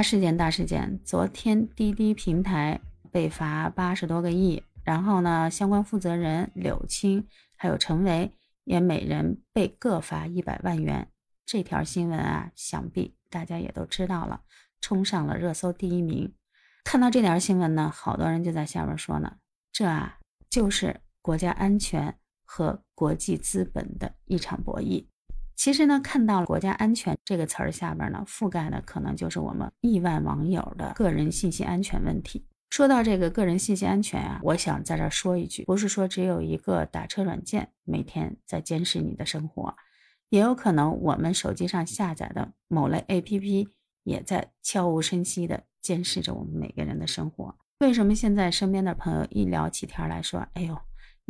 大事件，大事件！昨天滴滴平台被罚八十多个亿，然后呢，相关负责人柳青还有陈维也每人被各罚一百万元。这条新闻啊，想必大家也都知道了，冲上了热搜第一名。看到这条新闻呢，好多人就在下面说呢，这啊就是国家安全和国际资本的一场博弈。其实呢，看到“国家安全”这个词儿下边呢，覆盖的可能就是我们亿万网友的个人信息安全问题。说到这个个人信息安全啊，我想在这说一句，不是说只有一个打车软件每天在监视你的生活，也有可能我们手机上下载的某类 APP 也在悄无声息的监视着我们每个人的生活。为什么现在身边的朋友一聊起天来说，哎呦？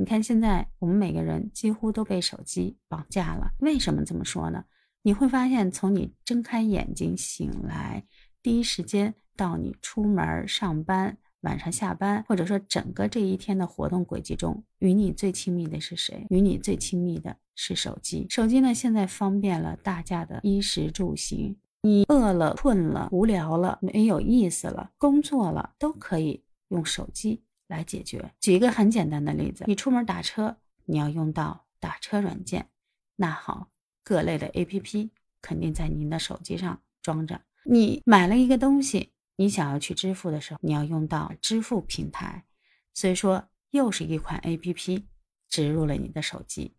你看，现在我们每个人几乎都被手机绑架了。为什么这么说呢？你会发现，从你睁开眼睛醒来第一时间到你出门上班、晚上下班，或者说整个这一天的活动轨迹中，与你最亲密的是谁？与你最亲密的是手机。手机呢，现在方便了大家的衣食住行。你饿了、困了、无聊了、没有意思了、工作了，都可以用手机。来解决。举一个很简单的例子，你出门打车，你要用到打车软件，那好，各类的 APP 肯定在您的手机上装着。你买了一个东西，你想要去支付的时候，你要用到支付平台，所以说又是一款 APP 植入了你的手机。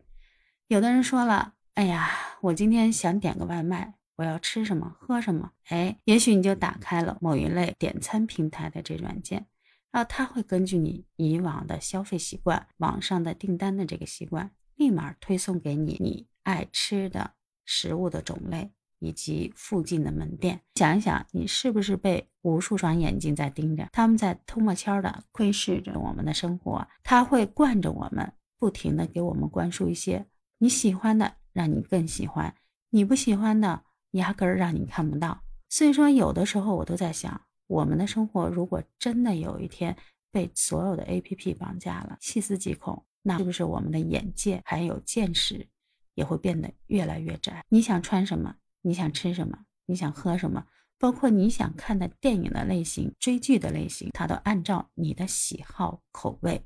有的人说了，哎呀，我今天想点个外卖，我要吃什么喝什么？哎，也许你就打开了某一类点餐平台的这软件。然后他会根据你以往的消费习惯、网上的订单的这个习惯，立马推送给你你爱吃的食物的种类以及附近的门店。想一想，你是不是被无数双眼睛在盯着？他们在偷摸悄的窥视着我们的生活。他会惯着我们，不停的给我们灌输一些你喜欢的，让你更喜欢；你不喜欢的，压根儿让你看不到。所以说，有的时候我都在想。我们的生活如果真的有一天被所有的 APP 绑架了，细思极恐，那是不是我们的眼界还有见识也会变得越来越窄？你想穿什么？你想吃什么？你想喝什么？包括你想看的电影的类型、追剧的类型，它都按照你的喜好口味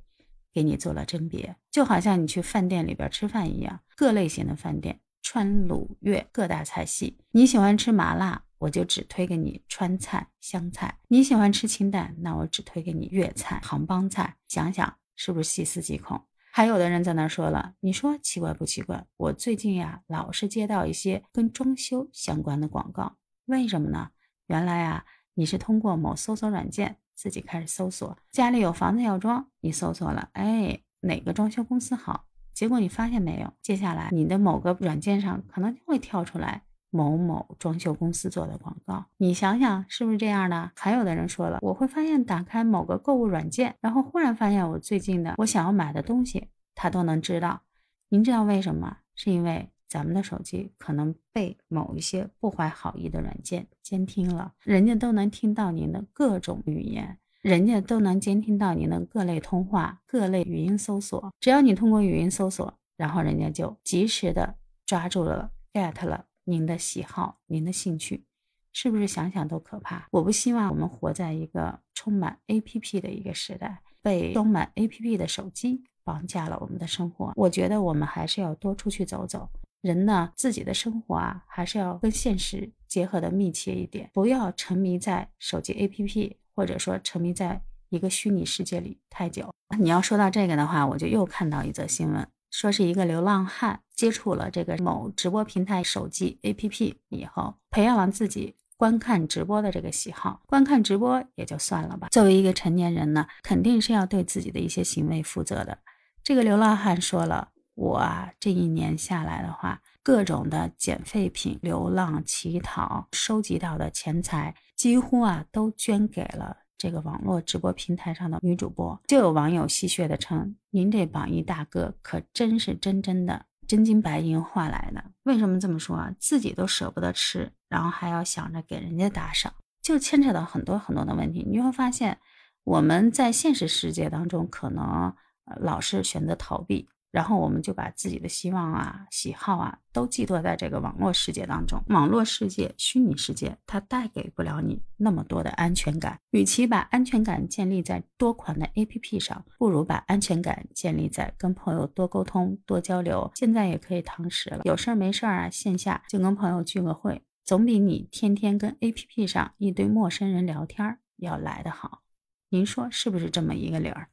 给你做了甄别。就好像你去饭店里边吃饭一样，各类型的饭店，川鲁粤各大菜系，你喜欢吃麻辣。我就只推给你川菜、湘菜，你喜欢吃清淡，那我只推给你粤菜、杭帮菜。想想是不是细思极恐？还有的人在那说了，你说奇怪不奇怪？我最近呀，老是接到一些跟装修相关的广告，为什么呢？原来啊，你是通过某搜索软件自己开始搜索，家里有房子要装，你搜索了，哎，哪个装修公司好？结果你发现没有？接下来你的某个软件上可能就会跳出来。某某装修公司做的广告，你想想是不是这样的？还有的人说了，我会发现打开某个购物软件，然后忽然发现我最近的我想要买的东西，他都能知道。您知道为什么？是因为咱们的手机可能被某一些不怀好意的软件监听了，人家都能听到您的各种语言，人家都能监听到您的各类通话、各类语音搜索。只要你通过语音搜索，然后人家就及时的抓住了，get 了。您的喜好，您的兴趣，是不是想想都可怕？我不希望我们活在一个充满 APP 的一个时代，被充满 APP 的手机绑架了我们的生活。我觉得我们还是要多出去走走。人呢，自己的生活啊，还是要跟现实结合的密切一点，不要沉迷在手机 APP，或者说沉迷在一个虚拟世界里太久。你要说到这个的话，我就又看到一则新闻。说是一个流浪汉接触了这个某直播平台手机 APP 以后，培养了自己观看直播的这个喜好。观看直播也就算了吧，作为一个成年人呢，肯定是要对自己的一些行为负责的。这个流浪汉说了：“我啊，这一年下来的话，各种的捡废品、流浪乞讨收集到的钱财，几乎啊都捐给了。”这个网络直播平台上的女主播，就有网友戏谑的称：“您这榜一大哥可真是真真的真金白银换来的。”为什么这么说啊？自己都舍不得吃，然后还要想着给人家打赏，就牵扯到很多很多的问题。你会发现，我们在现实世界当中可能老是选择逃避，然后我们就把自己的希望啊、喜好啊都寄托在这个网络世界当中。网络世界、虚拟世界，它带给不了你那么多的安全感。与其把安全感建立在多款的 APP 上，不如把安全感建立在跟朋友多沟通、多交流。现在也可以堂食了，有事儿没事儿啊，线下就跟朋友聚个会，总比你天天跟 APP 上一堆陌生人聊天要来得好。您说是不是这么一个理儿？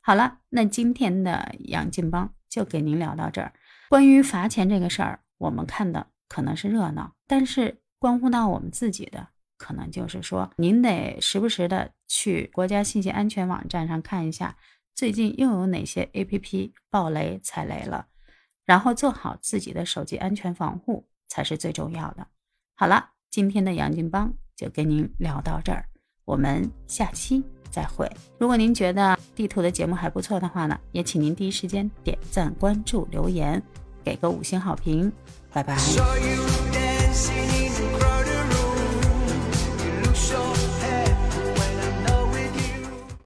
好了，那今天的杨劲邦。就给您聊到这儿。关于罚钱这个事儿，我们看的可能是热闹，但是关乎到我们自己的，可能就是说，您得时不时的去国家信息安全网站上看一下，最近又有哪些 APP 爆雷踩雷了，然后做好自己的手机安全防护才是最重要的。好了，今天的杨金邦就跟您聊到这儿，我们下期。再会。如果您觉得地图的节目还不错的话呢，也请您第一时间点赞、关注、留言，给个五星好评。拜拜。